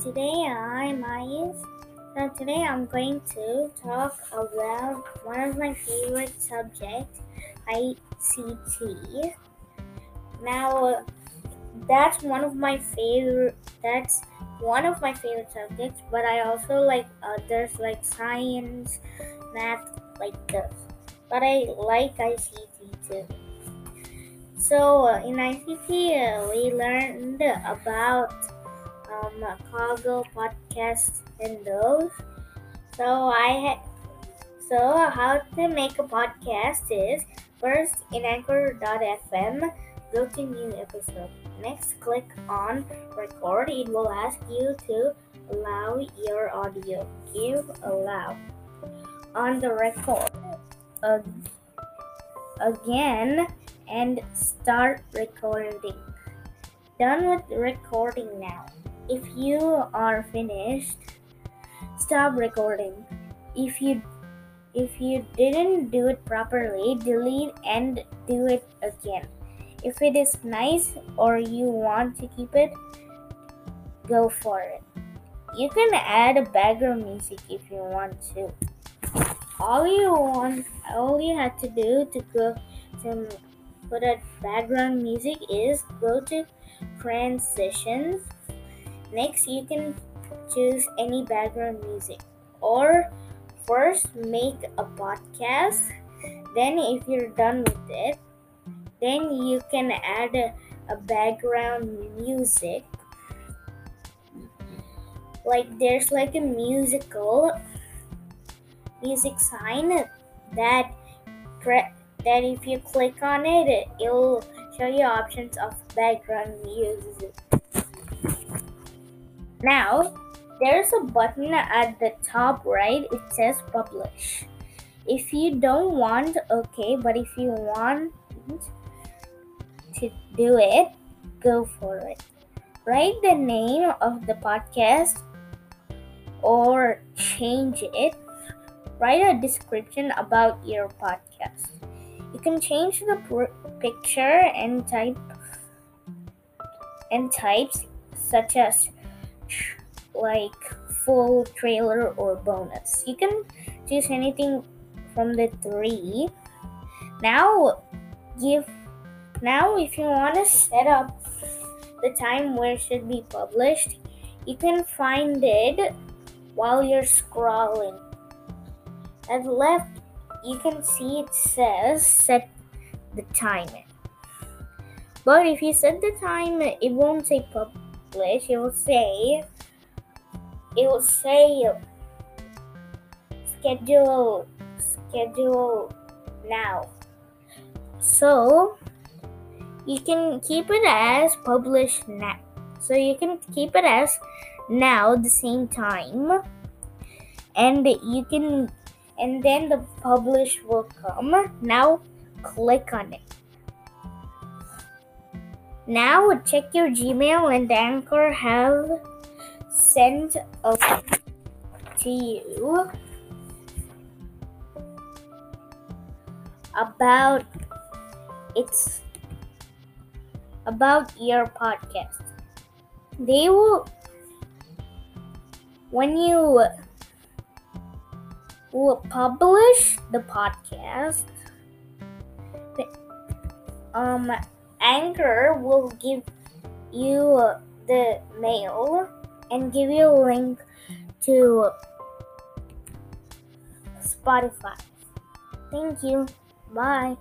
today I'm. So today I'm going to talk about one of my favorite subjects, ICT. Now, that's one of my favorite. That's one of my favorite subjects, but I also like others like science, math, like this. But I like ICT too. So uh, in ICT, uh, we learned about um, cargo podcast and those. So I had. So how to make a podcast is first in Anchor.fm, go to new episode. Next, click on record. It will ask you to allow your audio. Give allow on the record. Uh, again and start recording. Done with recording now. If you are finished, stop recording. If you if you didn't do it properly, delete and do it again. If it is nice or you want to keep it, go for it. You can add a background music if you want to. All you want, all you have to do to go to put a background music is go to transitions. Next, you can choose any background music or first make a podcast. Then, if you're done with it, then you can add a, a background music. Like there's like a musical music sign that pre- that if you click on it, it'll show you options of background music. Now, there's a button at the top right, it says publish. If you don't want, okay, but if you want to do it, go for it. Write the name of the podcast or change it. Write a description about your podcast. You can change the picture and type and types such as like full trailer or bonus. You can choose anything from the three. Now give now if you want to set up the time where it should be published, you can find it while you're scrolling. At left you can see it says set the timer. But if you set the time, it won't say publish. It will say it will say schedule schedule now. So you can keep it as publish now. So you can keep it as now the same time and you can and then the publish will come. Now click on it. Now check your Gmail and Anchor have sent a to you about it's about your podcast. They will when you will publish the podcast, um, Anchor will give you the mail and give you a link to Spotify. Thank you. Bye.